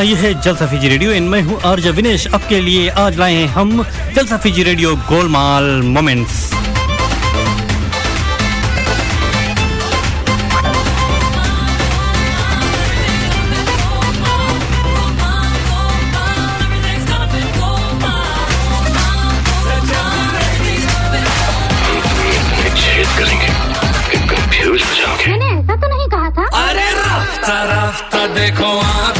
हाँ ये है जलसा फीजी रेडियो। इन मैं हूँ आर्ज विनेश। आपके लिए आज लाए हैं हम जलसा फीजी रेडियो गोलमाल मोमेंट्स। करेंगे फिर कंफ्यूज हो जाओगे मैंने ऐसा तो नहीं कहा था। अरे रफ्ता रफ्ता देखो है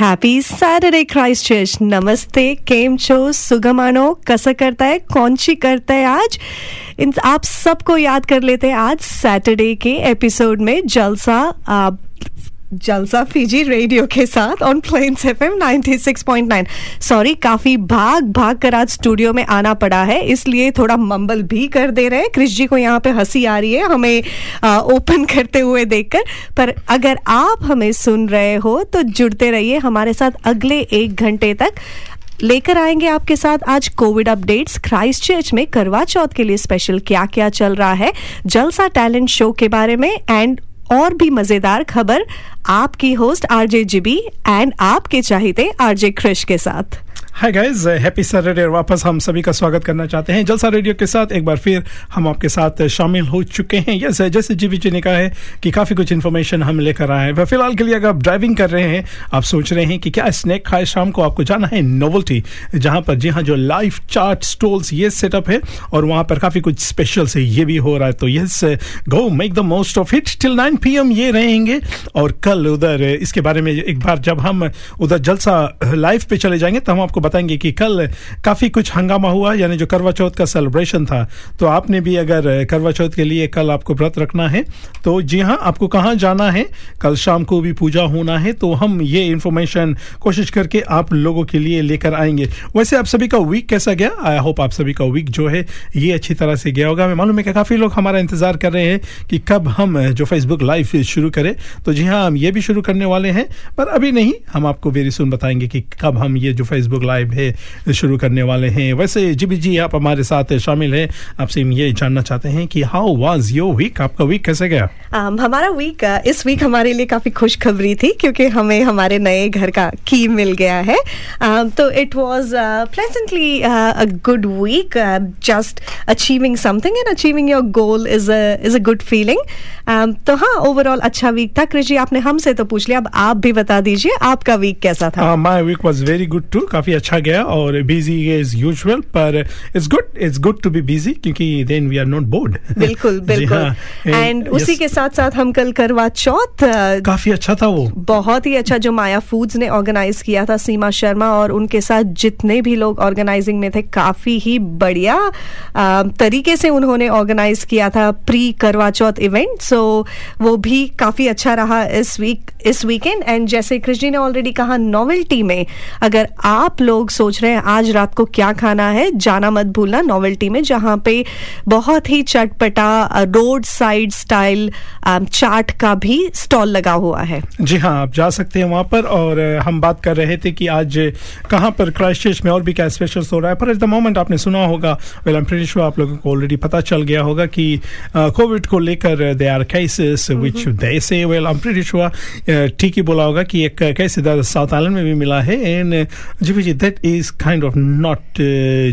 Happy Saturday Christ Church नमस्ते केम छो सुगमानो कसा करता है कौन सी करता है आज इन आप सबको याद कर लेते हैं आज सैटरडे के एपिसोड में जलसा जलसा फीजी रेडियो के साथ on Plains F M nine sorry काफ़ी भाग भाग कर आज स्टूडियो में आना पड़ा है इसलिए थोड़ा मंबल भी कर दे रहे हैं। क्रिश जी को यहाँ पे हँसी आ रही है हमें आ, ओपन करते हुए देखकर। पर अगर आप हमें सुन रहे हो तो जुड़ते रहिए हमारे साथ अगले एक घंटे तक। लेकर आएँगे आपके साथ आज कोविड अपडेट्स क्राइस्ट चर्च में करवा चौथ के लिए स्पेशल क्या क्या चल रहा है? जलसा टैलेंट शो के बारे में एंड और भी मज़ेदार खबर आपकी होस्ट आरजे जिबी एंड आपके चाहते आरजे क्रिश के साथ। हाय गाइस हैप्पी सैटरडे वापस हम सभी का स्वागत करना चाहते हैं। जलसा रेडियो के साथ एक बार फिर हम आपके साथ शामिल हो चुके हैं। यस जैसे जी जी ने कहा है कि काफ़ी कुछ इन्फॉर्मेशन हम लेकर आए हैं। पर फ़िलहाल के लिए अगर आप ड्राइविंग कर रहे हैं, आप सोच रहे हैं कि क्या स्नैक खाए शाम को आपको जाना है नोवल्टी जहाँ पर जी हाँ जो लाइव चार्ट स्टोल्स ये सेटअप है और वहाँ पर काफ़ी कुछ स्पेशल से ये भी हो रहा है। तो yes go make the most of it till nine P ये रहेंगे। और कल उधर इसके बारे में एक बार जब हम उधर जलसा लाइव पे चले जाएँगे तो हम आपको बताएँगे कि कल काफ़ी कुछ हंगामा हुआ, यानी जो करवा चौथ का सेलिब्रेशन था। तो आपने भी अगर करवा चौथ के लिए कल आपको व्रत रखना है तो जी हाँ आपको कहाँ जाना है? कल शाम को भी पूजा होना है तो हम ये इन्फॉर्मेशन कोशिश करके आप लोगों के लिए लेकर आएँगे। वैसे आप सभी का वीक कैसा गया? आई होप आप सभी का वीक जो है, ये अच्छी तरह से गया होगा। हमें मालूम है कि काफ़ी लोग हमारा इंतज़ार कर रहे हैं कि कब हम जो फेसबुक लाइव शुरू करें। तो जी हाँ हम ये भी शुरू करने वाले हैं, पर अभी नहीं, हम आपको वेरी सुन बताएँगे कि कब हम ये जो फेसबुक लाइव है शुरू करने वाले हैं। वैसे जी बी जी आप हमारे साथ शामिल हैं। आपसे हम ये जानना चाहते हैं कि हाउ वाज योर वीक आपका वीक कैसे गया? Um, हमारा वीक इस वीक हमारे लिए काफ़ी खुशखबरी थी क्योंकि हमें हमारे नए घर का की मिल गया है। Um, तो it was pleasantly a good week just achieving something and achieving your goal is is a good feeling तो हाँ ओवरऑल अच्छा वीक था। कृषि आपने हमसे तो पूछ लिया। अब आप भी बता दीजिए आपका वीक कैसा था? My week was very good too काफ़ी अच्छा गया और बिज़ी इज़ यूजुअल पर it's good it's good to be busy क्योंकि then we are not bored बिल्कुल बिल्कुल। एंड उसी के साथ साथ हम कल करवा चौथ uh, काफ़ी अच्छा था वो। बहुत ही अच्छा जो माया फूड्स ने ऑर्गेनाइज किया था सीमा शर्मा और उनके साथ जितने भी लोग ऑर्गेनाइजिंग में थे काफ़ी ही बढ़िया तरीके से उन्होंने ऑर्गेनाइज किया था प्री करवा चौथ इवेंट सो वो भी काफ़ी अच्छा रहा इस वीक इस वीकेंड एंड जैसे कृष्ण ने ऑलरेडी कहा नॉवेल्टी में अगर आप लोग सोच रहे हैं आज रात को क्या खाना है जाना मत भूलना नॉवेल्टी में जहाँ पे बहुत ही चटपटा रोड साइड स्टाइल चाट का भी स्टॉल लगा हुआ है। जी हाँ आप जा सकते हैं वहाँ पर और हम बात कर रहे थे कि आज कहाँ पर क्राइस्ट में और भी क्या स्पेशल हो रहा है पर एट द मोमेंट आपने सुना होगा वेल आई एम श्योर आप लोगों को ऑलरेडी पता चल गया होगा कि कोविड को लेकर they are cases which they say well I am pretty sure ठीक ही बोला होगा कि एक कैसे साउथ आइलैंड में भी मिला है। एंड जी जी that is kind of not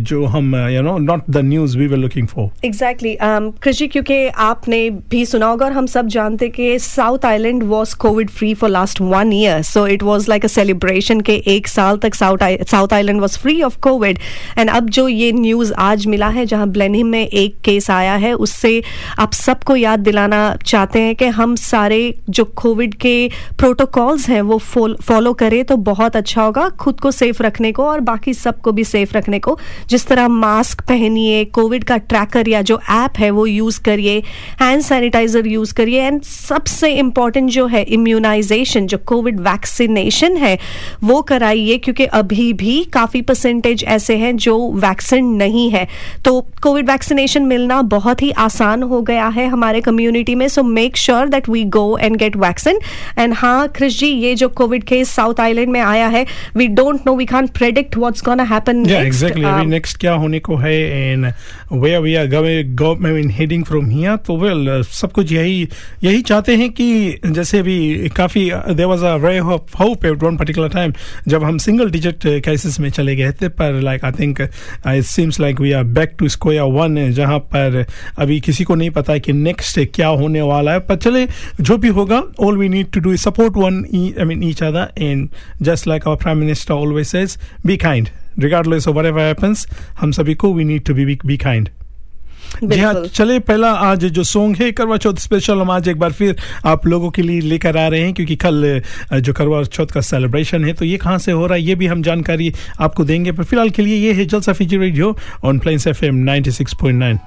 जो हम you know not the news we were looking for exactly Krishi क्योंकि आपने भी सुना होगा और हम सब जानते कि South Island was Covid free for last one year so it was like a celebration के एक साल तक South South Island was free of Covid and अब जो ये न्यूज़ आज मिला है, जहाँ ब्लेनहिम में एक केस आया है, उससे आप सबको याद दिलाना चाहते हैं कि हम सारे जो कोविड के प्रोटोकॉल्स हैं, वो फॉलो करें तो बहुत अच्छा होगा खुद को सेफ़ रखने को और बाकी सबको भी सेफ़ रखने को। जिस तरह मास्क पहनिए कोविड का ट्रैकर या जो ऐप है वो यूज़ करिए हैंड सैनिटाइजर यूज़ करिए एंड सबसे इंपॉर्टेंट जो है इम्यूनाइजेशन जो कोविड वैक्सीनेशन है, वो कराइए क्योंकि अभी भी काफ़ी परसेंटेज ऐसे हैं जो वैक्सीन नहीं है। तो कोविड वैक्सीनेशन मिलना बहुत ही आसान हो गया है हमारे कम्युनिटी में so make sure that we go and get vaccine and हाँ क्रिश जी ये जो कोविड केस साउथ आइलैंड में आया है we don't know we can't predict what's gonna happen exactly. अभी नेक्स्ट क्या होने को है and where we are going I mean heading from here तो वेल सब कुछ यही यही चाहते हैं कि जैसे अभी काफ़ी there was a ray of hope at one particular time जब हम सिंगल डिजिट केसेस में चले गए थे पर like I think it seems like we are back to square one जहाँ पर अभी किसी को नहीं पता है कि नेक्स्ट क्या होने वाला है पर चले जो भी होगा all we need to do support one I mean each other and just like our prime minister always says be kind regardless of whatever happens हम सभी को we need to be be kind. जी हाँ चले पहला आज जो song है करवा चौथ स्पेशल हम आज एक बार फिर आप लोगों के लिए लेकर आ रहे हैं क्योंकि कल जो करवा चौथ का सेलिब्रेशन है तो ये कहाँ से हो रहा है ये भी हम जानकारी आपको देंगे। पर फ़िलहाल के लिए ये है Jalsa Fiji radio on Plains F M ninety six point nine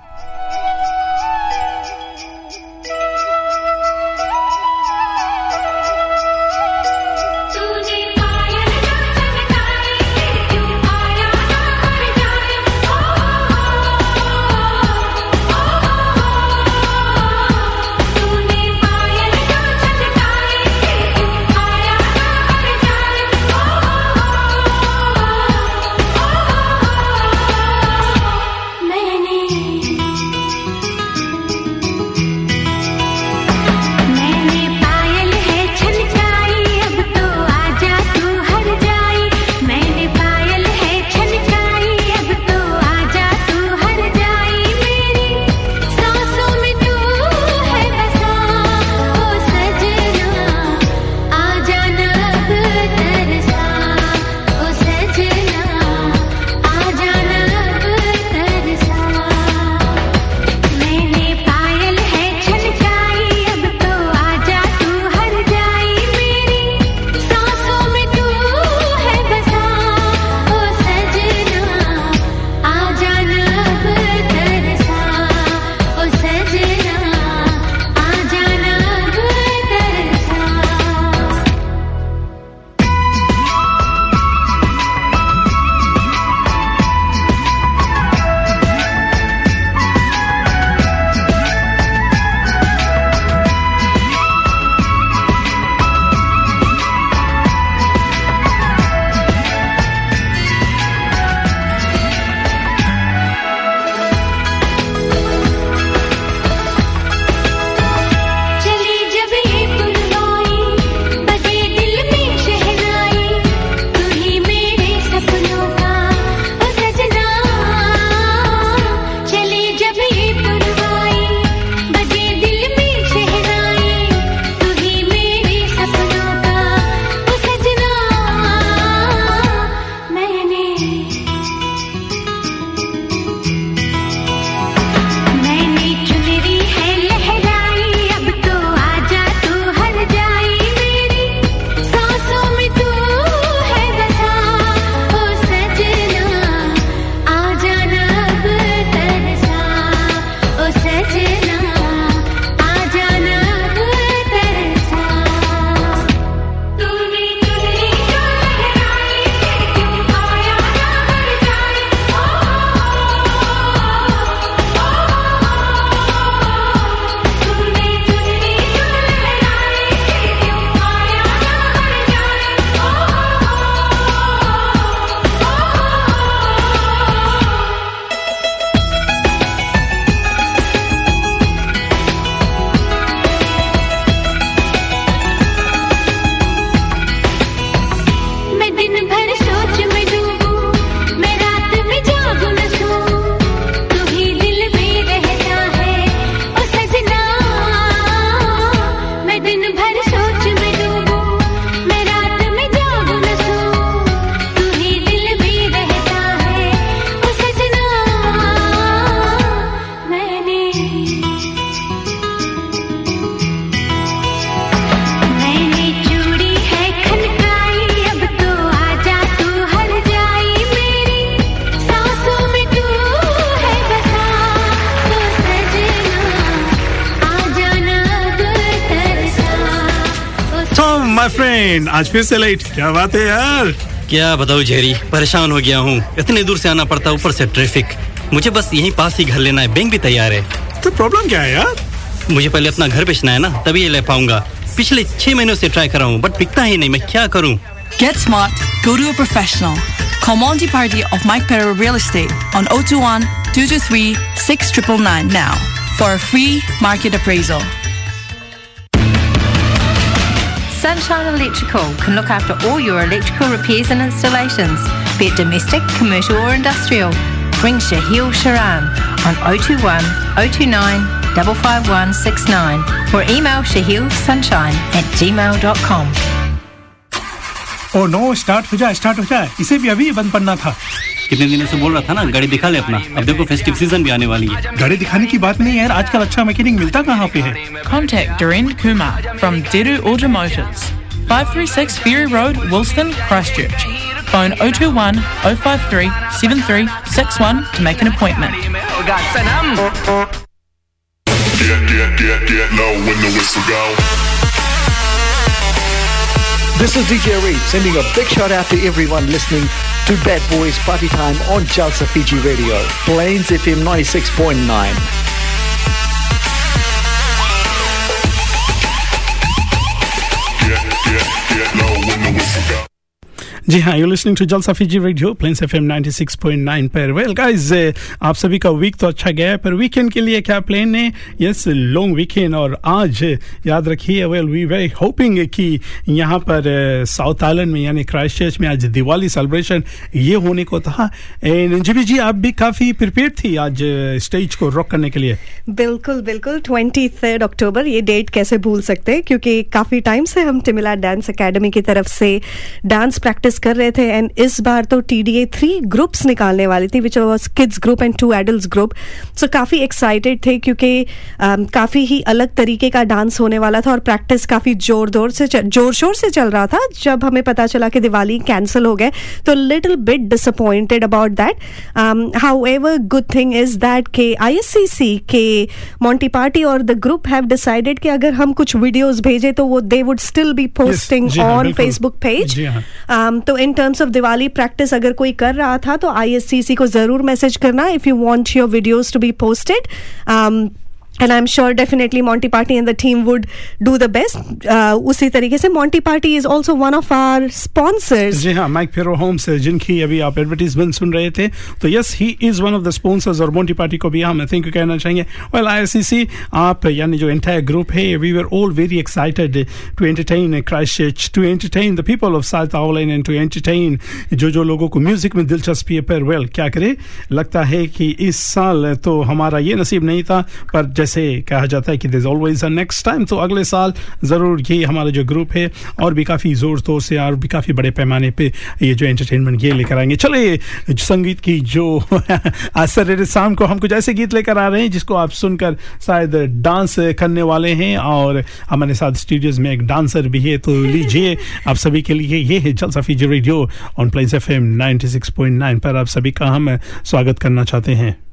friend आज फिर से लेट क्या बात है यार? क्या बताऊँ जेरी परेशान हो गया हूँ। इतने दूर से आना पड़ता ऊपर से ट्रैफ़िक मुझे बस यहीं पास ही घर लेना है बैंक भी तैयार है। तो प्रॉब्लम क्या है यार? मुझे पहले अपना घर बेचना है ना तभी ये ले पाऊँगा। पिछले छह महीनों से ट्राई कर रहा हूँ बट बिकता ही नहीं मैं क्या करूँ? Get smart, go to a professional. Call Monty Party of Mike Perro Real Estate on 021 223 6999 now for a free market appraisal. Sunshine Electrical can look after all your electrical repairs and installations, be it domestic, commercial or industrial. Ring Shahil Sharan on 021 029 55169 or email shahilsunshine at gmail.com. Oh no start हो जाए start हो जाए इसे भी अभी बंद पड़ना था कितने दिनों से बोल रहा था ना गाड़ी दिखा ले अपना अब देखो फेस्टिव सीज़न भी आने वाली है गाड़ी दिखाने की बात नहीं यार आजकल अच्छा मैकेनिक मिलता कहाँ पे है कॉन्टेक्ट डोरेंट Kumar from डेरू auto motors 536 Fury Road, Wilson, Christchurch. Phone 021 053 7361 to make an appointment. Get, get, get, get low when the whistle goes. This is DJ Reed sending a big shout out to everyone listening to Bad Boys Party Time on Jalsa Fiji Radio, Plains FM 96.9. Get, get, get low when the whistle go. जी हाँ you listening to Jalsa Fiji radio Plains F M 96.9 पर well guys आप सभी का week तो अच्छा गया है, पर वीकेंड के लिए क्या प्लान है? यस लॉन्ग वीकेंड और आज याद रखिए वेल वी वेरी होपिंग कि यहाँ पर साउथ आइलैंड में, यानी क्राइस्ट चर्च में आज दिवाली सेलिब्रेशन ये होने को था। एंड जीबी जी, आप भी काफ़ी प्रिपेयर थी आज स्टेज को रॉक करने के लिए। बिल्कुल बिल्कुल। ट्वेंटी थर्ड अक्टूबर ये डेट कैसे भूल सकते हैं? क्योंकि काफ़ी टाइम से हम टिमिला डांस एकेडमी की तरफ़ से डांस प्रैक्टिस कर रहे थे एंड इस बार तो T D A three groups निकालने वाली थी which was kids group and two adult group so काफ़ी एक्साइटेड थे क्योंकि um, काफ़ी ही अलग तरीके का डांस होने वाला था और प्रैक्टिस काफ़ी ज़ोर ज़ोर से ज़ोर शोर से चल रहा था जब हमें पता चला कि दिवाली कैंसिल हो गए। तो little bit disappointed about that however good thing is that के आई एस सी सी के मॉन्टी पार्टी और द ग्रुप हैव डिसाइडेड कि अगर हम कुछ वीडियोज़ भेजे तो वो they would still be posting on Facebook page तो in terms of Diwali practice अगर कोई कर रहा था तो आईएससीसी को ज़रूर मैसेज करना if you want your videos to be posted and I am sure definitely Monty party and the team would do the best उसी तरीके से Monty party is also one of our sponsors जी हाँ Mike फेरो Holmes जिनकी अभी आप advertisement सुन रहे थे तो yes he is one of the sponsors और मोंटी पार्टी को भी हम थिंक कहना चाहेंगे। वेल आई आप यानी जो एंटायर ग्रुप है we were all very excited to entertain Christ to entertain the people of South Island and to entertain जो जो लोगों को म्यूज़िक में दिलचस्पी है, पर वेल क्या करे? लगता है कि इस साल तो हमारा ये नसीब नहीं था, पर जैसे कहा जाता है कि this always a next time तो अगले साल ज़रूर ये हमारा जो ग्रुप है और भी काफ़ी ज़ोर शोर से और भी काफ़ी बड़े पैमाने पे ये जो एंटरटेनमेंट ये लेकर आएँगे। चले संगीत की जो आज शाम को हम कुछ ऐसे गीत लेकर आ रहे हैं जिसको आप सुनकर शायद डांस करने वाले हैं और हमारे साथ स्टूडियोज में एक डांसर भी है। तो लीजिए, आप सभी के लिए ये है जल Safi radio on Plains F M पर आप सभी का हम स्वागत करना चाहते हैं।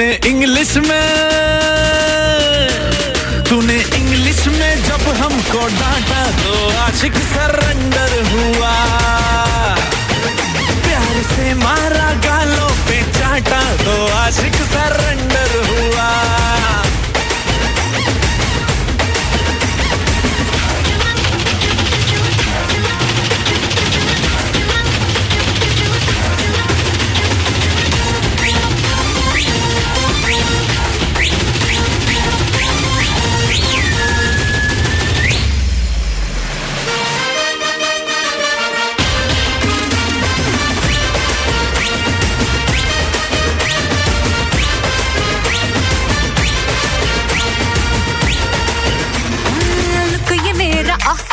तूने इंग्लिश में, तूने इंग्लिश में जब हमको डांटा तो आशिक सरेंडर हुआ। प्यार से मारा गालों पे चाटा तो आशिक सरेंडर हुआ।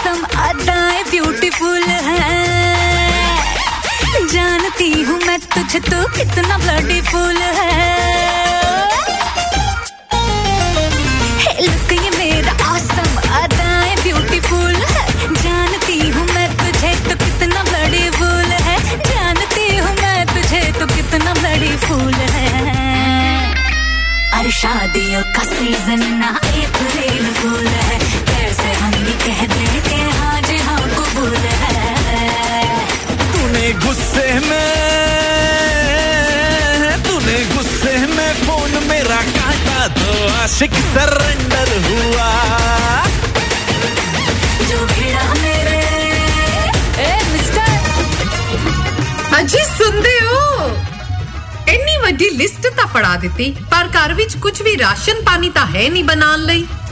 Awesome अदाएँ ब्यूटीफुल है। जानती हूँ मैं तुझे तो कितना ब्लडीफुल है। मेरा ब्यूटीफुल है। जानती हूँ मैं तुझे तो कितना है। जानती हूँ मैं तुझे तो कितना है। शादियों का सीज़न ना अप्रैल फूल है। कैसे हम ये कह दें कि हाँ जी हाँ कबूल है तूने गुस्से में तूने गुस्से में फोन मेरा काटा तो आशिक सरेंडर हुआ जो भिड़ा मेरे ए मिस्टर ਅਜੀ ਸੁਣਦੇ ਹੋ ਇੰਨੀ ਵੱਡੀ ਲਿਸਟ ਤਾਂ ਫੜਾ ਦਿੱਤੀ ਪਰ ਘਰ ਵਿੱਚ ਕੁਝ ਵੀ ਰਾਸ਼ਨ ਪਾਣੀ ਤਾਂ ਹੈ ਨਹੀਂ ਬਣਾਉਣ ਲਈ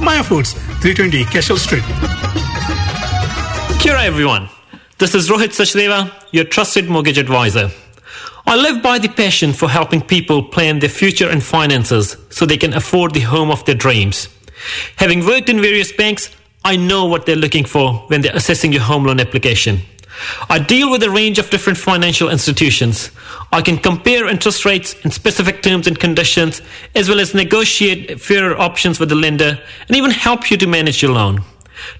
Maya Foods, 320 Cashel Street. Kira, everyone. This is Rohit Sachdeva, your trusted mortgage advisor. I live by the passion for helping people plan their future and finances so they can afford the home of their dreams. Having worked in various banks, I know what they're looking for when they're assessing your home loan application. I deal with a range of different financial institutions. I can compare interest rates in specific terms and conditions, as well as negotiate fairer options with the lender and even help you to manage your loan.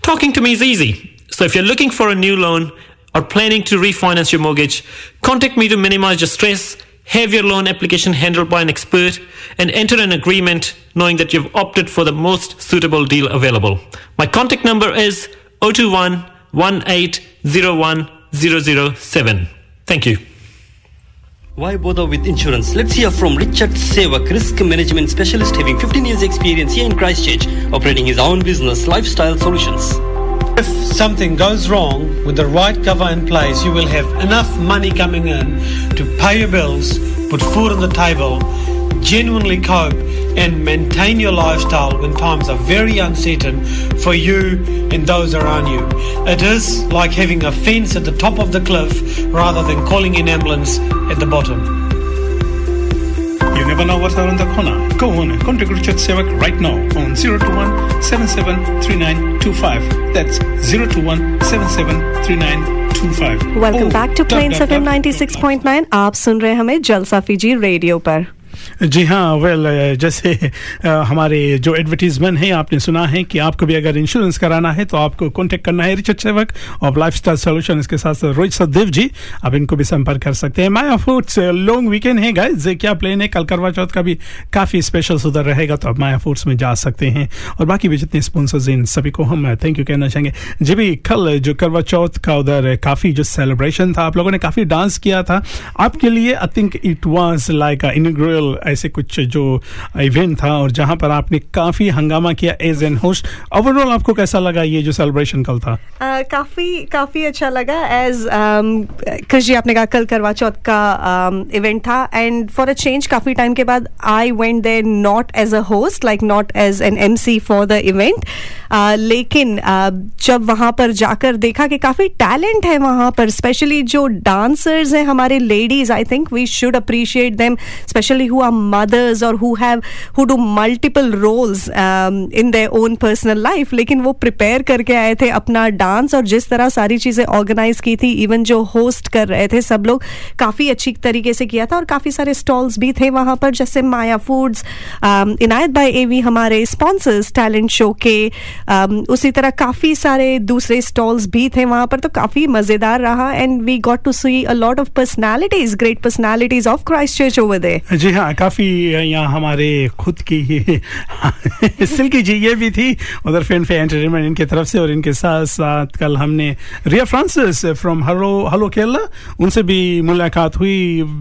Talking to me is easy. So if you're looking for a new loan or planning to refinance your mortgage, contact me to minimize your stress, have your loan application handled by an expert, and enter an agreement knowing that you've opted for the most suitable deal available. My contact number is 021 1801 007. Thank you. Why bother with insurance? Let's hear from Richard Sevak, risk management specialist having 15 years experience here in Christchurch, operating his own business, Lifestyle Solutions. If something goes wrong with the right cover in place, you will have enough money coming in to pay your bills, put food on the table, genuinely cope, and maintain your lifestyle when times are very uncertain for you and those around you. It is like having a fence at the top of the cliff rather than calling an ambulance at the bottom. You never know what's around the corner. Go on and contact Richard Sevak right now on 021 773925. That's 021 773925. Welcome Oh, back to dot, plains dot, FM dot. 96.9 आप सुन रहे हैं हमें जलसा Fiji radio पर जी हाँ well well, जैसे अ, हमारे जो एडवर्टीजमेंट है आपने सुना है कि आपको भी अगर इंश्योरेंस कराना है तो आपको कॉन्टेक्ट करना है रिचर्ड सेवक और लाइफस्टाइल सॉल्यूशन इसके साथ रोहित सदेव जी आप इनको भी संपर्क कर सकते हैं। माया फूड्स लॉन्ग वीकेंड है गाइस क्या प्लेन है? कल करवा चौथ का भी काफ़ी स्पेशल उधर रहेगा तो आप माया फूड्स में जा सकते हैं। और बाकी भी जितने स्पॉन्सर्स इन सभी को हम थैंक यू कहना चाहेंगे। जी भी कल जो करवा चौथ का उधर काफ़ी जो सेलिब्रेशन था आप लोगों ने काफ़ी डांस किया था। आपके लिए I think it was like इनग्रल ऐसे कुछ जो इवेंट था और जहाँ पर आपने काफ़ी हंगामा किया एज एन होस्ट ओवरऑल आपको कैसा लगा ये जो सेलिब्रेशन कल था? Uh, काफ़ी काफ़ी अच्छा लगा। एज कृष जी आपने कहा कल करवा चौथ का इवेंट um, था। एंड फॉर अ चेंज काफ़ी टाइम के बाद I went there not as a host like not as an M for the event लेकिन uh, जब वहाँ पर जाकर देखा कि काफ़ी टैलेंट है वहाँ पर स्पेशली जो डांसर्स हैं हमारे ladies I think we should appreciate them specially who mothers और who have who do multiple roles in their own personal life लेकिन वो प्रिपेयर करके आए थे अपना डांस और जिस तरह सारी चीज़ें ऑर्गेनाइज की थी इवन जो होस्ट कर रहे थे सब लोग काफ़ी अच्छी तरीके से किया था और काफ़ी सारे स्टॉल्स भी थे वहाँ पर जैसे माया फूड्स इनायत बाय एवी हमारे स्पॉन्सर्स टैलेंट शो के um, उसी तरह काफ़ी सारे दूसरे स्टॉल्स भी थे वहाँ पर तो काफ़ी मज़ेदार रहा and we got to see a lot of personalities great personalities of Christ Church over they जी हाँ काफ़ी यहाँ हमारे खुद की सिल्की जी ये भी थी, उधर फ़िल्म फे एंटरटेनमेंट इनके तरफ़ से और इनके साथ साथ कल हमने Riya Francis from hello hello Kerala उनसे भी मुलाकात हुई।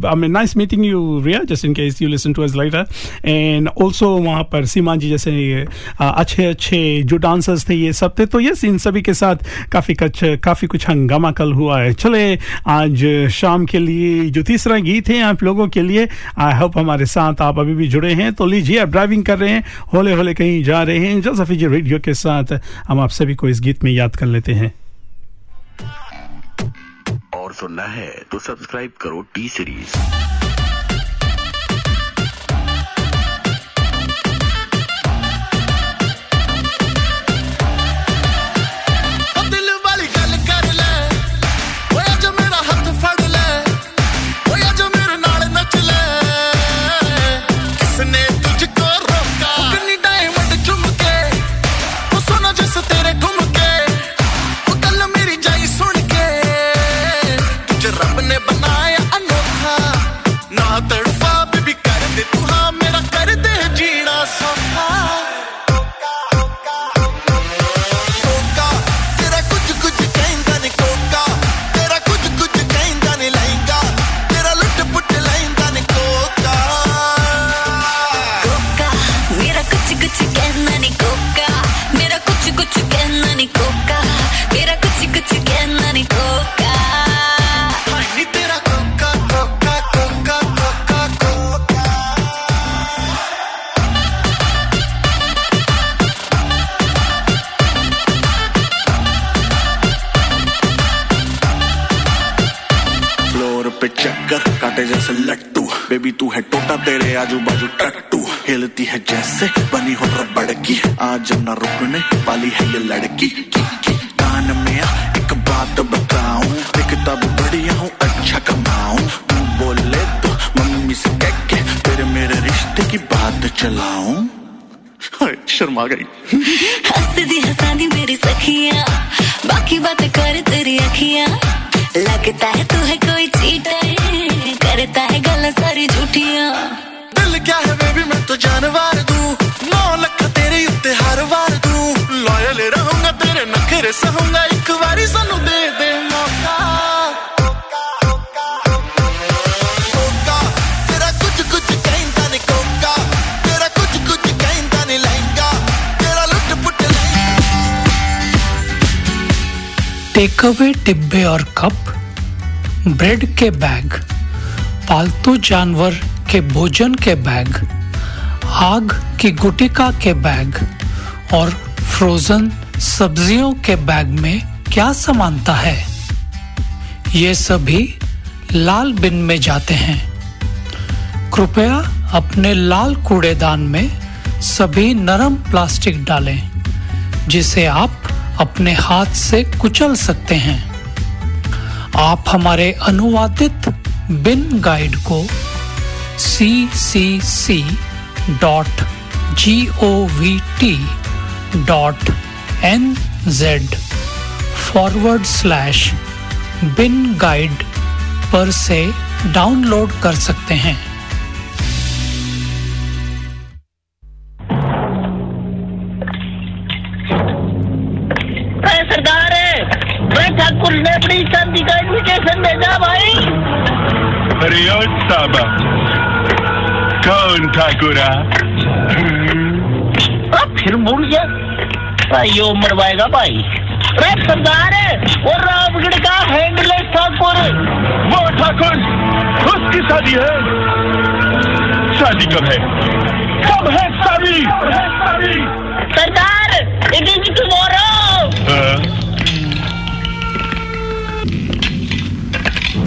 I mean nice meeting you Riya just in case you listen to us lighter and also वहाँ पर सीमा जी जैसे अच्छे अच्छे जो डांसर्स थे, ये सब थे। तो यस इन सभी के साथ काफ़ी कुछ काफ़ी कुछ हंगामा कल हुआ है। चले, आज शाम के लिए जो तीसरा गीत है आप लोगों के लिए आई होप हमारे साथ आप अभी भी जुड़े हैं तो लीजिए, आप ड्राइविंग कर रहे हैं होले होले कहीं जा रहे हैं जल सफी जी रेडियो के साथ हम आप सभी को इस गीत में याद कर लेते हैं। और सुनना है तो सब्सक्राइब करो टी सीरीज़ I बेबी तू है टोटा तेरे आजू बाजू टट्टू। हिलती है जैसे बनी हो रबड़ की। आज न रुकने वाली है ये लड़की। की, की कान में आ एक बात बताऊँ। दिखता भी बढ़िया हूँ अच्छा कमाऊं। तू बोले तो मम्मी से कह के तेरे मेरे रिश्ते की बात चलाऊं। शर्मा गई। हंसदी हंसादी मेरी सखियाँ। बाकी बात कर तेरी अखियाँ। लगता है तू है कोई चीटर करता है गल सारी झूठिया। दिल क्या है बेबी मैं तो जानवर तू नौ लख तेरे उत्ते हर बार तू लॉयल रहूँगा तेरे नखरे सहूँगा एक बारी सानू दे दे टेकअवे डिब्बे और कप ब्रेड के बैग पालतू जानवर के भोजन के बैग, आग की गुटिका के बैग और फ्रोजन सब्जियों के बैग में क्या समानता है? ये सभी लाल बिन में जाते हैं। कृपया अपने लाल कूड़ेदान में सभी नरम प्लास्टिक डालें, जिसे आप अपने हाथ से कुचल सकते हैं। आप हमारे अनुवादित बिन गाइड को C C C dot G O V T dot N Z forward slash bin guide पर से डाउनलोड कर सकते हैं। सरदार, मैं ठाकुर ने अपनी का इन्विटेशन भेजा भाई। Mariot Saba. कौन ठाकुरा अब फिर भूल गया भाई मरवाएगा भाई। अरे सरदार वो रामगढ़ का हैंडलेस ठाकुर। वो ठाकुर उसकी शादी है। शादी कब है? कब है शादी? सरदार इट इज़ टुमारो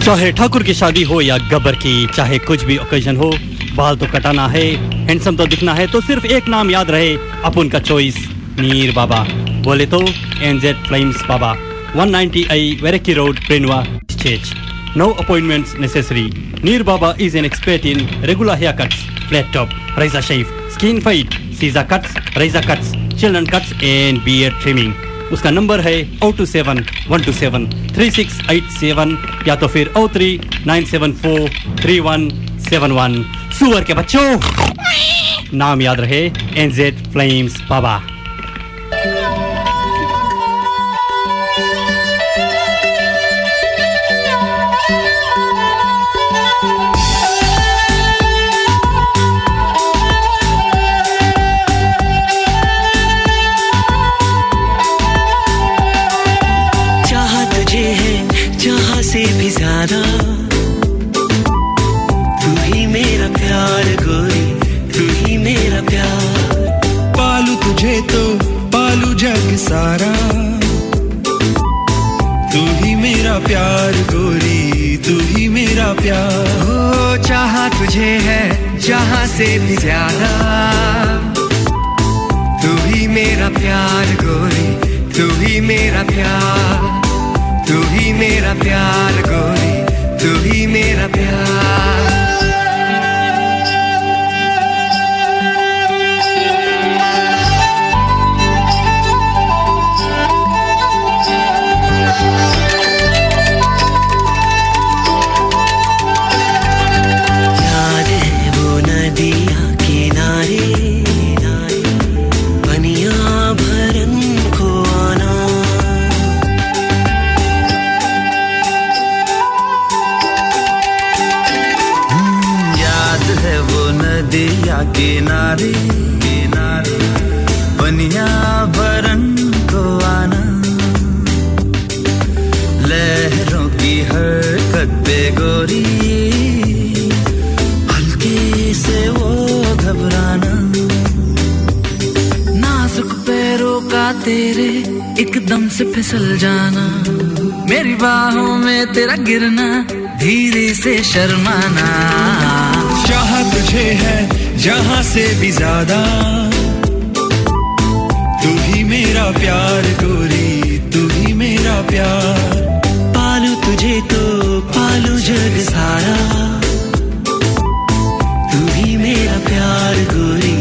चाहे ठाकुर की शादी हो या गब्बर की, चाहे कुछ भी ओकेजन हो, बाल तो कटाना है हैंडसम तो दिखना है तो सिर्फ़ एक नाम याद रहे, अपन का चॉइस नीर बाबा। बोले तो एनजेड फ्लेम्स बाबा। 190 आई वेरकी रोड प्रिनवा चेच no appointment necessary Neer Baba is an expert in regular hair cuts flat top razor shave skin fade scissor cuts razor cuts children cuts and beard trimming उसका नंबर है o two seven, one two seven, three six eight seven या तो फिर o three nine seven four three one seven one. सुअर के बच्चों, नाम याद रहे एनजेड फ्लेम्स बाबा प्यार गोरी, तू ही मेरा प्यार। हो चाह तुझे है, जहाँ से भी ज़्यादा। तू ही मेरा प्यार गोरी, तू ही मेरा प्यार। तू ही मेरा प्यार गोरी, तू ही मेरा प्यार। फिसल जाना। मेरी बाहों में तेरा गिरना धीरे से शर्माना। चाहा तुझे है जहाँ से भी ज़्यादा। तू ही मेरा प्यार गोरी तू ही मेरा प्यार। पालू तुझे तो पालू जग सारा। तू ही मेरा प्यार गोरी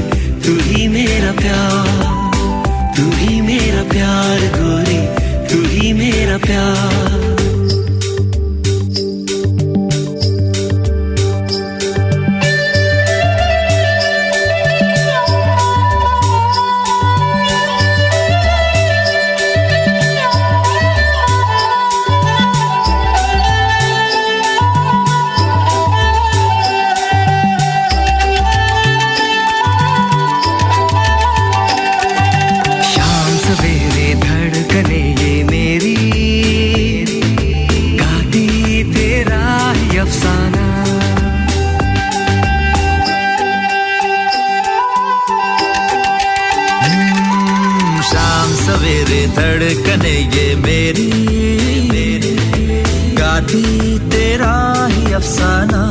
तू ही मेरा प्यार। तू ही मेरा प्यार गोरी। मेरा धड़कने ये मेरी मेरी। गाती तेरा ही अफसाना।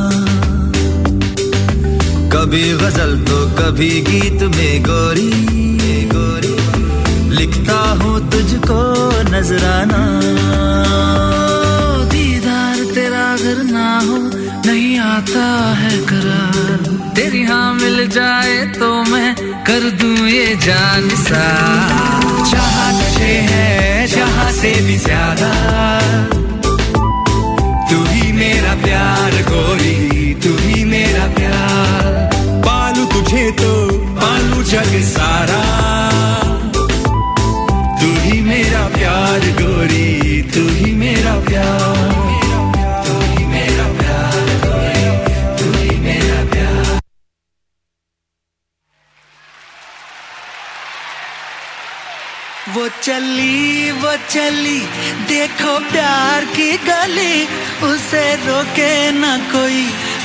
कभी गज़ल तो कभी गीत में गोरी। गोरी लिखता हूँ तुझको नजराना। दीदार तेरा अगर ना हो, नहीं आता है करार। तेरी हाँ मिल जाए तो मैं कर दूँ ये जान सा। चाहा तुझे है जहाँ से भी ज़्यादा। तू ही मेरा प्यार गोरी, तू ही मेरा प्यार। पालू तुझे तो पालू जग सारा। तू ही मेरा प्यार गोरी, तू ही मेरा प्यार। चली, वो चली। देखो प्यार की गली, उसे रोके ना कोई।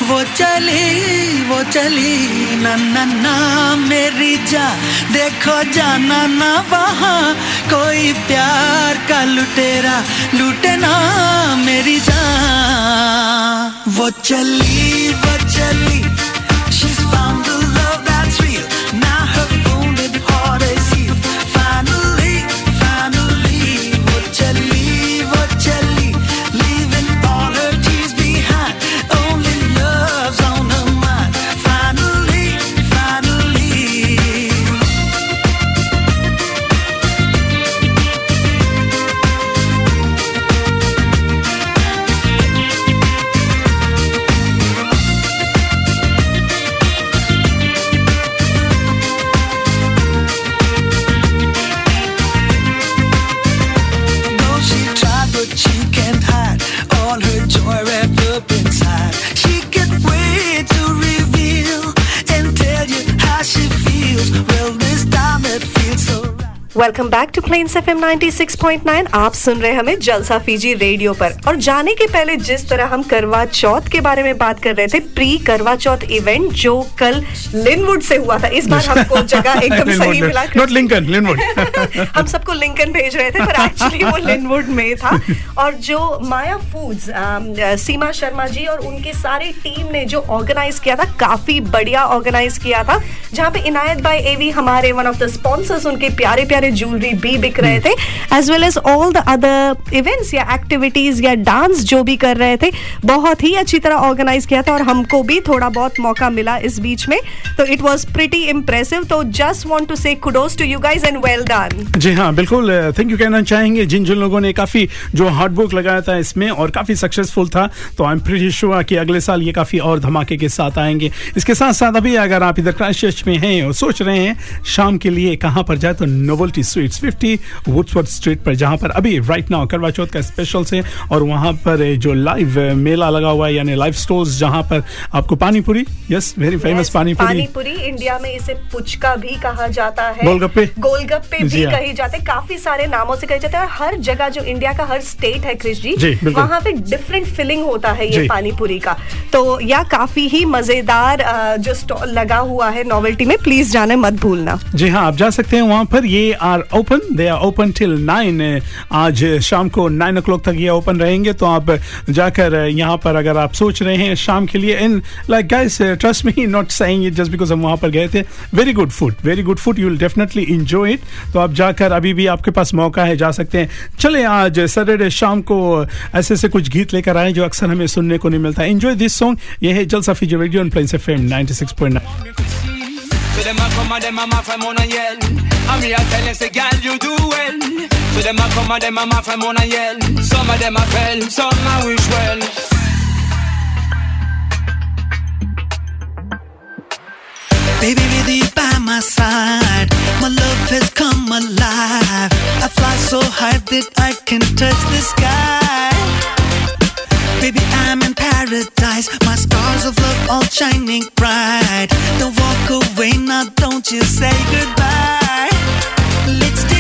वो चली वो चली, ना ना ना मेरी जा। देखो जाना ना वहाँ, कोई प्यार का लुटेरा, लूटे ना मेरी जा वो चली वो चली welcome back to Plains F M 96.9 आप सुन रहे हमें जलसा फीजी रेडियो पर। और जाने के पहले जिस तरह हम करवा चौथ के बारे में बात कर रहे थे प्री करवा चौथ इवेंट जो कल लिनवुड से हुआ था। इस बार हमको जगह एकदम सही मिला। नॉट लिंकन लिनवुड हम सबको लिंकन भेज रहे थे पर एक्चुअली वो लिनवुड में था। और जो माया फूड्स सीमा शर्मा जी और उनके सारे टीम ने जो ऑर्गेनाइज किया था काफ़ी बढ़िया ऑर्गेनाइज किया था जहाँ पे इनायत बाई एवी हमारे वन ऑफ़ द स्पॉन्सर्स उनके प्यारे प्यारे ज्वेलरी भी बिक रहे थे as well as all the other events या एक्टिविटीज़ या डांस जो भी कर रहे थे, बहुत ही अच्छी तरह ऑर्गेनाइज किया था और हमको भी थोड़ा बहुत मौका मिला इस बीच में। तो इट वॉज़ प्रिटी इम्प्रेसिव तो just want to say kudos to you guys and well done जी हाँ बिल्कुल थैंक यू कहना चाहेंगे। जिन जिन लोगों ने काफ़ी जो हार्ड वर्क लगाया था इसमें और काफ़ी सक्सेसफुल था तो आई एम प्रीटी श्योर कि अगले साल ये काफ़ी और धमाके के साथ आएँगे। इसके साथ साथ अभी अगर आप इधर क्राइस्ट में हैं और सोच रहे हैं, शाम के लिए कहाँ पर जाए तो नोवल्टी स्वीट्स 50 वुड्सवर्थ स्ट्रीट पर जहाँ पर अभी राइट नाउ करवा चौथ का स्पेशल से और वहाँ पर जो लाइव मेला लगा हुआ है यानी लाइव स्टोर्स जहाँ पर आपको पानी पूरी यस वेरी फ़ेमस पानी पूरी पानीपुरी इंडिया में इसे पुचका भी कहा जाता है गोलगप्पे? गोलगप्पे भी हाँ। कहे जाते हैं काफ़ी सारे नामों से कहे जाते हैं हर जगह जो इंडिया का हर स्टेट है क्रिश जी, जी। वहाँ पे डिफरेंट फिलिंग होता है ये जी। पानीपुरी का तो या काफ़ी ही मज़ेदार जो स्टॉल लगा हुआ है नोवेल्टी में प्लीज़ जाने मत भूलना जी हाँ आप जा सकते हैं वहाँ पर ये are open, they are open till nine आज शाम को नाइन ओ तक ये ओपन रहेंगे। तो आप जाकर यहाँ पर अगर आप सोच रहे हैं शाम के लिए in like guys trust me not saying it just because हम वहाँ पर गए थे। Very good food very good food you will definitely enjoy it तो आप जाकर अभी भी आपके पास मौका है, जा सकते हैं। चले आज सैटरडे शाम को ऐसे ऐसे कुछ गीत लेकर आए जो अक्सर हमें सुनने को नहीं मिलता। एंजॉय दिस सॉन्ग ये है जल जलसा Fiji radio on Plains FM 96.9 So them a come and them a ma from on a yell. And me a tell you say, girl, you do well. So them a come and them a ma from on a yell. Some of them a fell, some a wish well. Baby, with you by my side, my love has come alive. I fly so high that I can touch the sky. Baby, I'm in paradise. My stars of love all shining bright. Don't walk away now, don't you say goodbye. Let's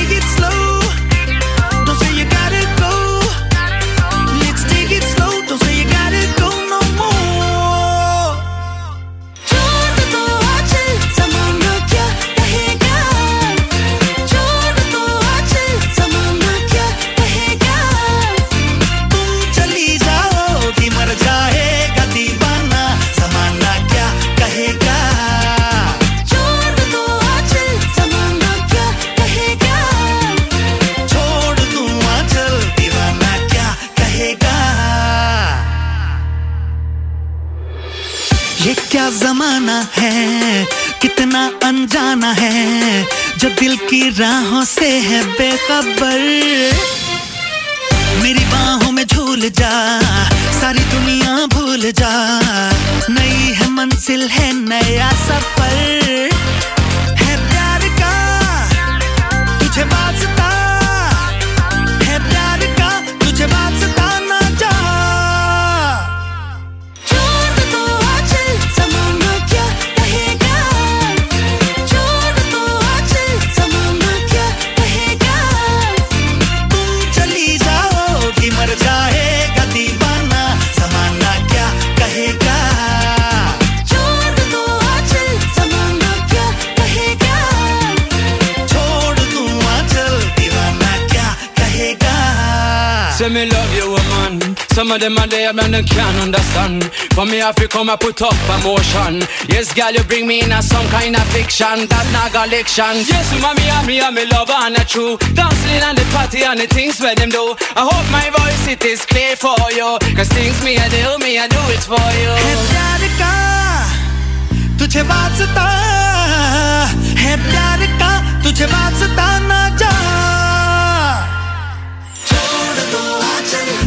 मंजिल है नया सफ़र। of them are there, man, they can't understand. For me, I feel come, I put up emotion. Yes, girl, you bring me in a some kind of fiction. That naga lection. Yes, mommy, I'm me, I'm me lover, and a true. Dancing on the party and the things where them do. I hope my voice, it is clear for you. Cause things me, I do, me, I do it for you. है प्यार का तुझे वास्ता है प्यार का तुझे वास्ता ना जा छोड़ दो आंचल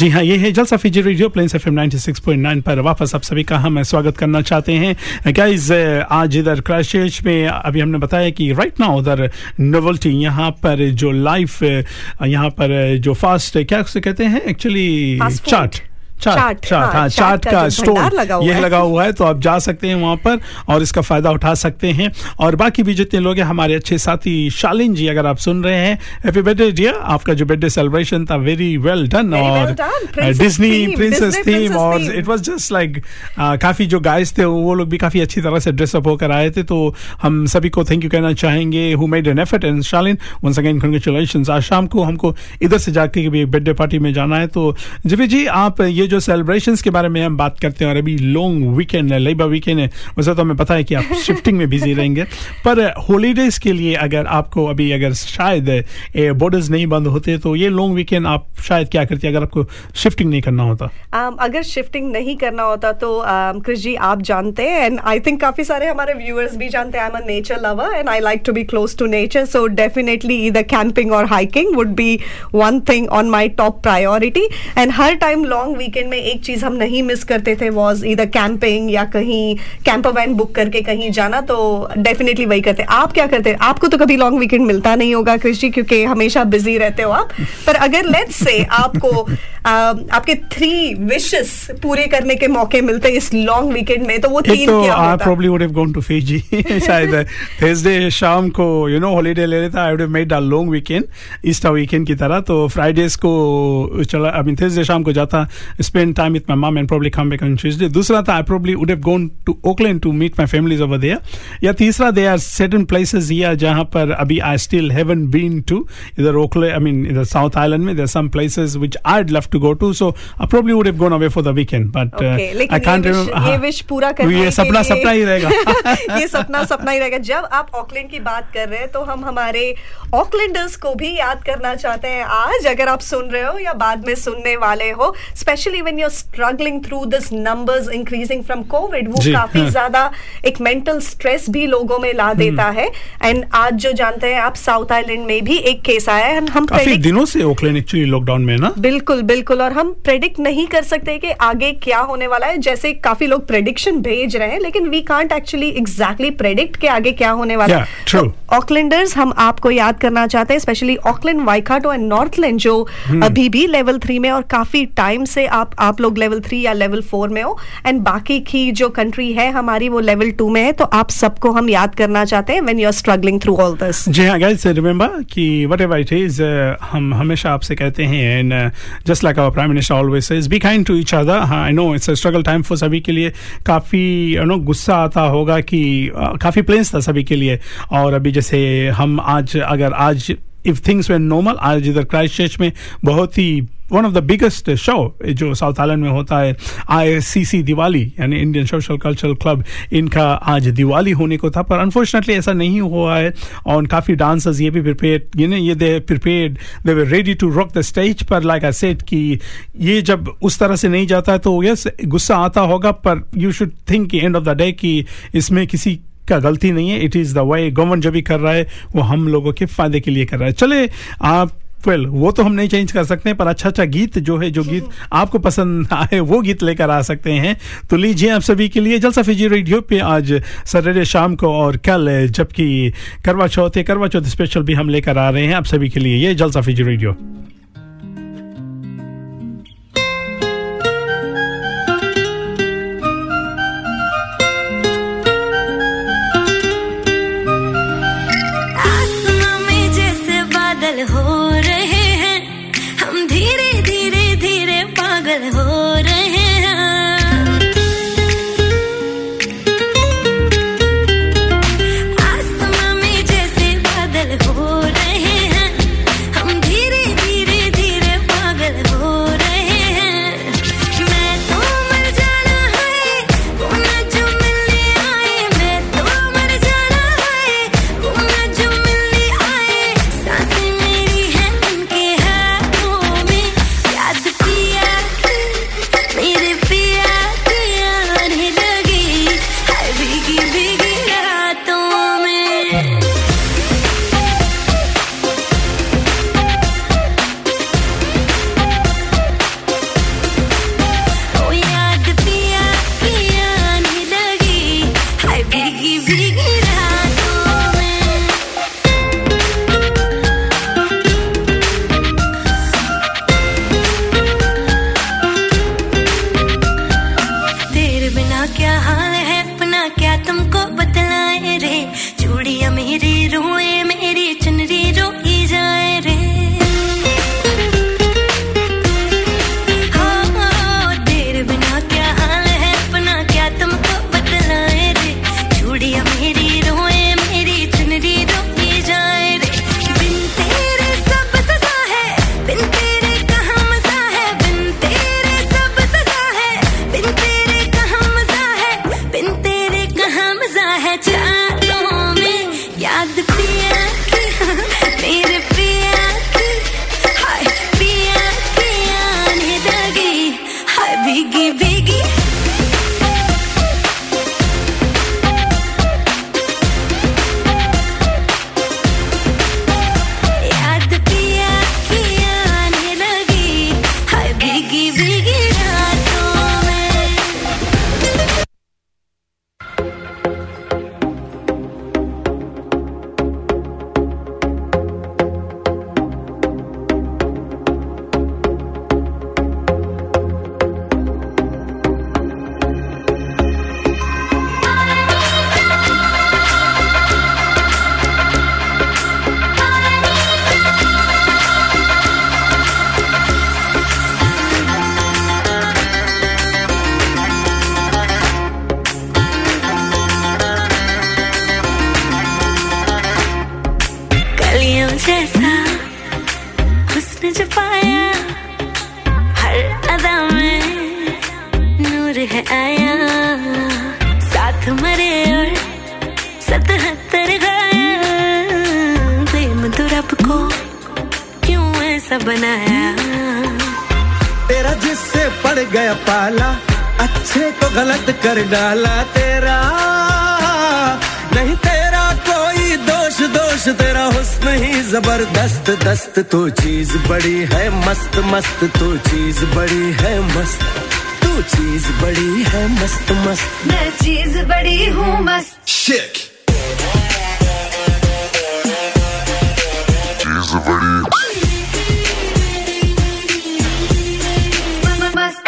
जी हाँ ये है जलसा Fiji radio Plains F M nine पर वापस आप सभी का हम स्वागत करना चाहते हैं। गाइज़ आज इधर क्राइस्ट में अभी हमने बताया कि राइट नाउ उधर नोवल्टी यहाँ पर जो लाइफ यहाँ पर जो फास्ट क्या उसे कहते हैं? एक्चुअली चार्ट चाट चाट चाट, चाट हाँ, हाँ चाट चाट का लगा स्टोर हुआ ये है। लगा हुआ है तो आप जा सकते हैं वहाँ पर और इसका फ़ायदा उठा सकते हैं और बाकी भी जितने लोग हैं हमारे अच्छे साथी शालिन जी अगर आप सुन रहे हैं हैप्पी बर्थडे डियर आपका जो बर्थडे सेलिब्रेशन था वेरी वेल डन और. डिज्नी प्रिंसेस थीम और इट वाज जस्ट लाइक काफ़ी जो गाइस थे वो लोग भी काफ़ी अच्छी तरह से ड्रेसअप होकर आए थे तो हम सभी को थैंक यू कहना चाहेंगे who made an effort and Shalin once again congratulations आज शाम को हमको इधर से जाके भी एक बर्थडे पार्टी में जाना है तो जिवी जी आप ये जो सेलिब्रेशंस के बारे में हम बात करते हैं और अभी लॉन्ग वीकेंड है लेबर वीकेंड है वैसे तो हमें पता है कि आप शिफ्टिंग में बिज़ी रहेंगे। पर हॉलीडेज के लिए अगर आपको अभी अगर शायद बॉर्डर्स नहीं बंद होते तो ये लॉन्ग वीकेंड आप शायद क्या करते अगर आपको शिफ्टिंग नहीं करना होता? Um, अगर शिफ्टिंग नहीं करना होता तो um, क्रिश जी आप जानते हैं एंड आई थिंक काफ़ी सारे हमारे व्यूअर्स भी जानते हैं I am a nature lover and I like to be close to nature so definitely इधर कैंपिंग और hiking would be one thing on my top priority and her time long weekend में एक चीज़ हम नहीं miss करते थे was इधर camping या कहीं कैंपर वैन बुक करके कहीं जाना तो डेफिनेटली वही करते। आप क्या करते? हैं आपको तो कभी लॉन्ग वीकेंड मिलता नहीं होगा क्रिश जी क्योंकि हमेशा बिज़ी रहते हो आप। पर अगर लेट्स से आपको um, आपके थ्री विशेस पूरे करने के मौके मिलते इस लॉन्ग वीकेंड में तो वो तीन तो क्या आई होता? Probably would have gone to Fiji शायद। थर्सडे शाम को यू नो हॉलीडे ले लेता I would have made a long weekend Easter weekend की तरह। तो फ्राइडेज को चला आई मीन थर्सडे शाम को जाता spend time with my mum and probably come back on Tuesday दूसरा था I probably would have gone to Auckland to meet my families over there या तीसरा they are certain places here जहाँ पर अभी I still haven't been to इधर Oakley I mean इधर south island में there some places which I love to go to so I probably would have gone away for the weekend but Okay, I लेकिन can't ये wish, ये wish पूरा करने ये सपना सपना ही रहेगा। ये सपना सपना ही रहेगा। जब आप ऑकलैंड की बात कर रहे हैं तो हम हमारे ऑकलैंडर्स को भी याद करना चाहते हैं। आज अगर आप सुन रहे हो या बाद में सुनने वाले हो specially when you are struggling through this numbers increasing from Covid वो काफ़ी हाँ। ज़्यादा एक मेंटल स्ट्रेस भी लोगों में ला देता है। एंड आज जो जानते हैं आप साउथ आइलैंड में भी एक केस आया है। हम काफ़ी दिनों से ओकलैंड एक्चुअली लॉकडाउन में ना? बिल्कुल बिल्कुल। और हम प्रेडिक्ट नहीं कर सकते कि आगे क्या होने वाला है। जैसे काफ़ी लोग प्रेडिक्शन भेज रहे हैं लेकिन we can't actually exactly predict कि आगे क्या होने वाला Yeah, है। true. ऑकलैंडर्स हम आपको याद करना चाहते हैं specially Auckland Waikato and Northland जो हम्म। अभी भी लेवल थ्री में और काफ़ी टाइम से आप आप लोग लेवल थ्री या लेवल फोर में हो एंड बाकी की जो कंट्री है हमारी वो लेवल टू में है तो आप सबको हम याद करना चाहते हैं when you are struggling through all this जी हाँ गाइस रिमेंबर कि वट एवर इट इज़ हम हमेशा आपसे कहते हैं and just like our prime minister always says be kind to each other हाँ I know it's a struggle time for सभी के लिए। काफ़ी यू नो गुस्सा आता होगा कि uh, काफ़ी प्लेन्स था सभी के लिए। और अभी जैसे हम आज अगर आज इफ़ थिंग्स वे नॉर्मल आज इधर क्राइस्ट चर्च में बहुत ही one of the biggest show जो साउथ आइलैंड में होता है आई दिवाली यानी इंडियन सोशल कल्चरल क्लब इनका आज दिवाली होने को था, पर अनफॉर्चुनेटली ऐसा नहीं हुआ है, और काफ़ी डांसर्स ये भी प्रिपेयर ये ये they prepared they were ready to rock the stage पर लाइक आई सेट कि ये जब उस तरह से नहीं जाता है तो यस गुस्सा आता होगा, पर you should think end of the day कि इसमें किसी का गलती नहीं है it is the way government जो भी कर रहा है, वो हम लोगों के फ़ायदे के लिए कर रहा है। चले, आप वेल वो तो हम नहीं चेंज कर सकते, पर अच्छा अच्छा गीत जो है, जो गीत आपको पसंद आए, वो गीत लेकर आ सकते हैं। तो लीजिए आप सभी के लिए जलसा फिजी रेडियो पे आज सैटरडे शाम को और कल, जबकि करवा चौथ करवा चौथ स्पेशल भी हम लेकर आ रहे हैं आप सभी के लिए। ये जलसा फिजी रेडियो। ज़बरदस्त दस्त तो चीज़ बड़ी है मस्त मस्त तो चीज़ बड़ी है मस्त तू चीज़ बड़ी है मस्त मस्त। मैं चीज़ बड़ी हूँ मस्त। शिक चीज़ बड़ी।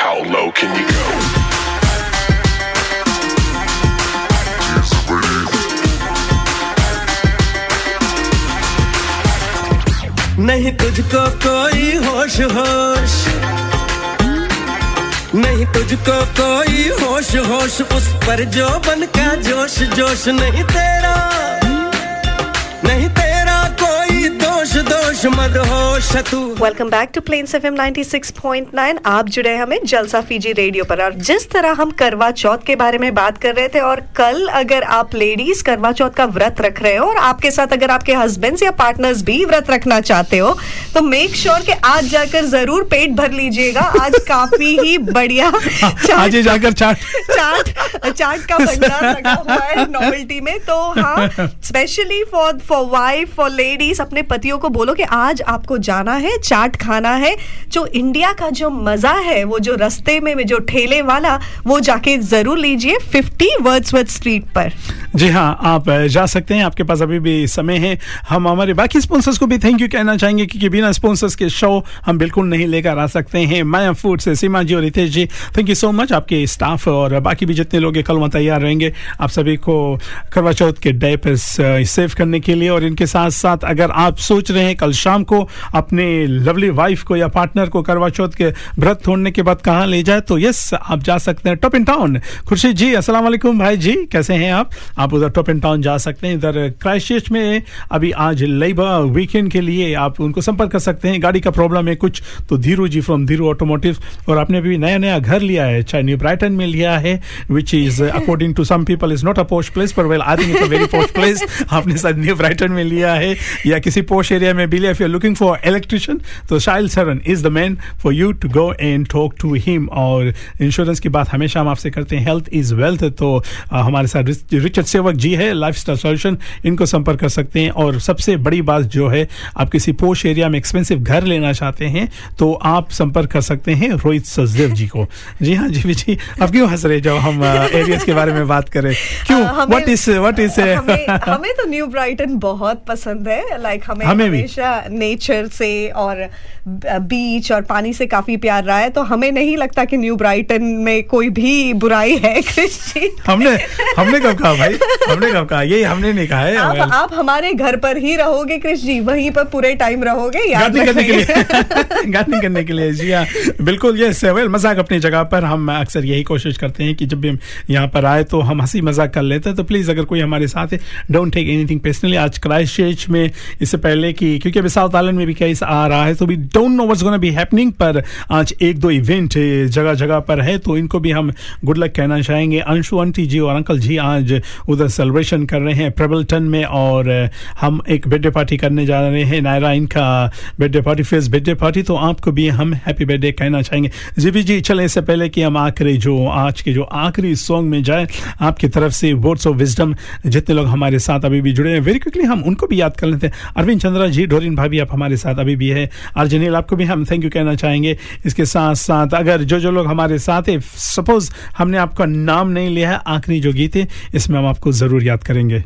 How low can you नहीं तुझको कोई होश होश। नहीं तुझको कोई होश होश, उस पर जो बन का जोश जोश नहीं तेरा। दोष मद होश तू। Welcome back to Plains FM 96.9 आप जुड़े हैं हमें जलसा फीजी रेडियो पर। और जिस तरह हम करवा चौथ के बारे में बात कर रहे थे और कल अगर आप लेडीज़ करवा चौथ का व्रत रख रहे हो और आपके साथ अगर आपके हस्बैंड्स या पार्टनर्स भी व्रत रखना चाहते हो तो मेक श्योर sure कि आज जाकर ज़रूर पेट भर लीजिएगा। आज काफ़ी ही बढ़िया आज ही जाकर चाट। चाट चाट का भंडार लगा हुआ है नॉवेल्टी में। तो हाँ specially for for wife for ladies अपने पतियों को बोलो कि कि आज आपको जाना है, चाट खाना है, जो इंडिया का जो मज़ा है, वो जो रास्ते में जो ठेले वाला, वो जाके ज़रूर लीजिए 50 वर्ड्सवर्थ स्ट्रीट पर। जी हाँ आप जा सकते हैं, आपके पास अभी भी समय है। हम हमारे बाकी स्पॉन्सर्स को भी थैंक यू कहना चाहेंगे क्योंकि बिना स्पॉन्सर्स के शो हम बिल्कुल नहीं लेकर आ सकते हैं। माया फ़ूड से सीमा जी और Ritesh ji thank you so much आपके स्टाफ और बाकी भी जितने लोग कल वहाँ तैयार रहेंगे, आप सभी को करवा चौथ के डे पर सेव करने के लिए और इनके साथ साथ अगर आप सोच रहे हैं कल शाम को अपने लवली वाइफ को या पार्टनर को करवा चौथ के व्रत तोड़ने के बाद कहाँ ले जाए तो यस आप जा सकते हैं top in town Khurshid ji अस्सलाम वालेकुम भाई जी कैसे हैं आप? आप उधर टॉप इन टाउन जा सकते हैं। इधर क्राइस्ट में अभी आज लेबर वीकेंड के लिए आप उनको संपर्क कर सकते हैं। गाड़ी का प्रॉब्लम है कुछ तो धीरू जी फ्रॉम धीरू ऑटोमोटिव और आपने भी नया नया घर लिया है चाहे न्यू ब्राइटन में लिया है which is according to some people is not a posh place पर well I think it's a very posh place आपने शायद न्यू ब्राइटन में लिया है या किसी पोस्ट एरिया में भी लिया if you looking for electrician तो Shail Saran is the man for you to go and talk to him और इंश्योरेंस की बात हमेशा हम आपसे करते हैं। हेल्थ इज़ वेल्थ तो अ, हमारे साथ रिच- रिचर्ड सेवक जी है। लाइफ स्टाइल सोल्यूशन इनको संपर्क कर सकते हैं। और सबसे बड़ी बात जो है आप किसी पोश एरिया में एक्सपेंसिव घर लेना चाहते हैं तो आप संपर्क कर सकते हैं रोहित सचदेव जी को। जी हाँ जी जी। आप क्यों हंस रहे जब हम एरियाज़ के बारे में बात करें क्यों? हमें- व्हाट इज़ व्हाट इज़ हमें हमें तो न्यू ब्राइटन बहुत पसंद है। लाइक हमें, हमें भी। नेचर से और बीच और पानी से काफ़ी प्यार रहा है। तो हमें नहीं लगता कि न्यू ब्राइटन में कोई भी बुराई है कृष हमने हमने कब कहा भाई? हमने कब कहा? ये हमने नहीं कहा है। आप Well, आप हमारे घर पर ही रहोगे कृष जी वहीं पर पूरे टाइम रहोगे याद गार्डनिंग करने के लिए। गार्डनिंग करने के लिए जी हाँ। बिल्कुल ये वेल मज़ाक अपनी जगह पर हम अक्सर यही कोशिश करते हैं कि जब भी हम यहाँ पर आए तो हम हँसी मज़ाक कर लेते हैं। तो प्लीज़ अगर कोई हमारे साथ है डोंट टेक एनीथिंग पर्सनली आज क्राइस्ट चर्च में इससे पहले कि क्योंकि अभी साउथ आइलैंड में भी केस आ रहा है तो भी don't know what's gonna be happening पर आज एक दो इवेंट जगह जगह पर है तो इनको भी हम गुड लक कहना चाहेंगे। अंशु आंटी जी और अंकल जी आज उधर सेलिब्रेशन कर रहे हैं प्रेबल्टन में, और हम एक बर्थडे पार्टी करने जा रहे हैं। नायरा, इनका birthday party face birthday party तो आपको भी हम हैप्पी बर्थडे कहना चाहेंगे। जी भी जी, चले इससे पहले कि हम आखिरी जो, आज के जो आखिरी सॉन्ग में जाए, आपकी तरफ़ से वर्ड्स ऑफ़ विजडम जितने लोग हमारे साथ अभी भी जुड़े हैं वेरी क्विकली हम उनको भी याद कर लेते हैं। अरविंद चंद्रा जी डोरिन भाभी आप हमारे साथ अभी भी है। अर्जनील आपको भी हम थैंक यू कहना चाहेंगे। इसके साथ साथ अगर जो जो लोग हमारे साथ है सपोज़ हमने आपका नाम नहीं लिया है, आखिरी जो गीत है, इसमें हम आपको ज़रूर याद करेंगे।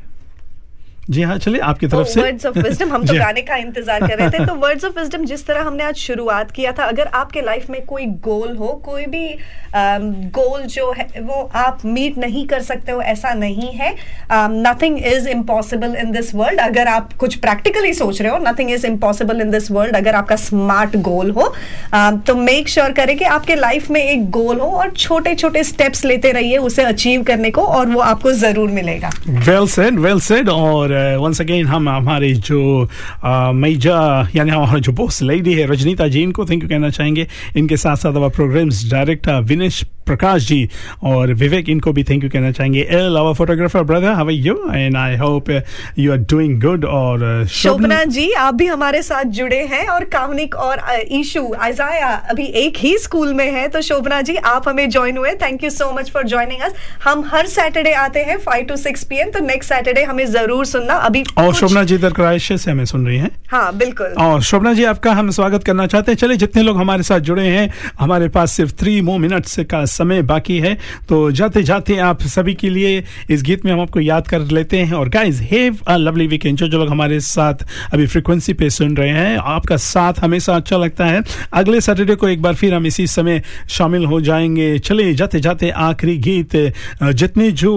जी हाँ चलिए आपकी तरफ़ से। वर्ड्स ऑफ़ विजडम हम तो। गाने का इंतज़ार कर रहे थे। तो वर्ड्स ऑफ़ विजडम जिस तरह हमने आज शुरुआत किया था अगर आपके लाइफ में कोई गोल हो कोई भी गोल जो है वो आप मीट नहीं कर सकते हो ऐसा नहीं है। Nothing is impossible in this world अगर आप कुछ प्रैक्टिकली सोच रहे हो nothing is impossible in this world अगर आपका स्मार्ट गोल हो um, तो मेक श्योर sure करें कि आपके लाइफ में एक गोल हो और छोटे छोटे स्टेप्स लेते रहिए उसे अचीव करने को और वो आपको ज़रूर मिलेगा। वेल सेड वेल सेड और वंस अगेन हम हमारे जो uh, मैजा यानी हमारा जो बॉस लेडी है रजनीता जी इनको थैंक यू कहना चाहेंगे। इनके साथ साथ हमारा प्रोग्राम्स डायरेक्टर विनेश प्रकाश जी और विवेक इनको भी थैंक यू कहना चाहेंगे। L our photographer brother how are you and I hope you are doing good और uh, शोभना जी आप भी हमारे साथ जुड़े हैं और कामनिक और ईशु आजाया अभी एक ही स्कूल में है। तो शोभना जी आप हमें ज्वाइन हुए thank you so much for joining us हम हर सैटरडे आते हैं फाइव टू सिक्स पी तो नेक्स्ट सैटरडे हमें ज़रूर सुनना अभी और शोभना जी इधर से हमें सुन रही हैं। हाँ बिल्कुल। और शोभना जी आपका हम स्वागत करना चाहते हैं। चलिए जितने लोग हमारे साथ जुड़े हैं हमारे पास सिर्फ़ थ्री मोर मिनट्स का समय बाकी है। तो जाते जाते आप सभी के लिए इस गीत में हम आपको याद कर लेते हैं। और guys have a lovely weekend जो जो लोग हमारे साथ अभी फ्रिक्वेंसी पे सुन रहे हैं आपका साथ हमेशा अच्छा लगता है। अगले सैटरडे को एक बार फिर हम इसी समय शामिल हो जाएँगे। चले जाते जाते आखिरी गीत जितने जो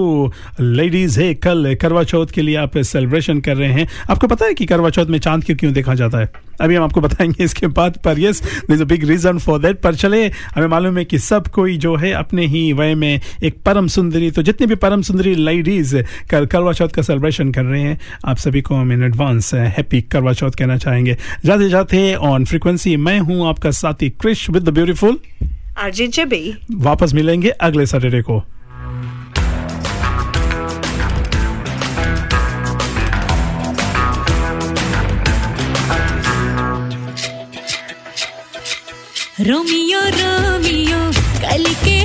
लेडीज़ है कल करवा चौथ के लिए आप सेलिब्रेशन कर रहे हैं। आपको पता है कि करवा चौथ में चाँद क्यों क्यों देखा जाता है? अभी हम आपको बताएँगे इसके बाद पर yes is a big reason for that पर चले हमें मालूम है कि सब कोई जो है अपने ही वय में एक परम सुंदरी तो जितनी भी परम सुंदरी लेडीज़ कर करवा चौथ का सेलिब्रेशन कर रहे हैं आप सभी को हम इन एडवांस हैप्पी करवा चौथ कहना चाहेंगे। जाते जाते ऑन फ्रीक्वेंसी मैं हूँ आपका साथी Krish with the beautiful RJ JB. वापस मिलेंगे अगले सैटरडे को। रोमियो रोमियो कल के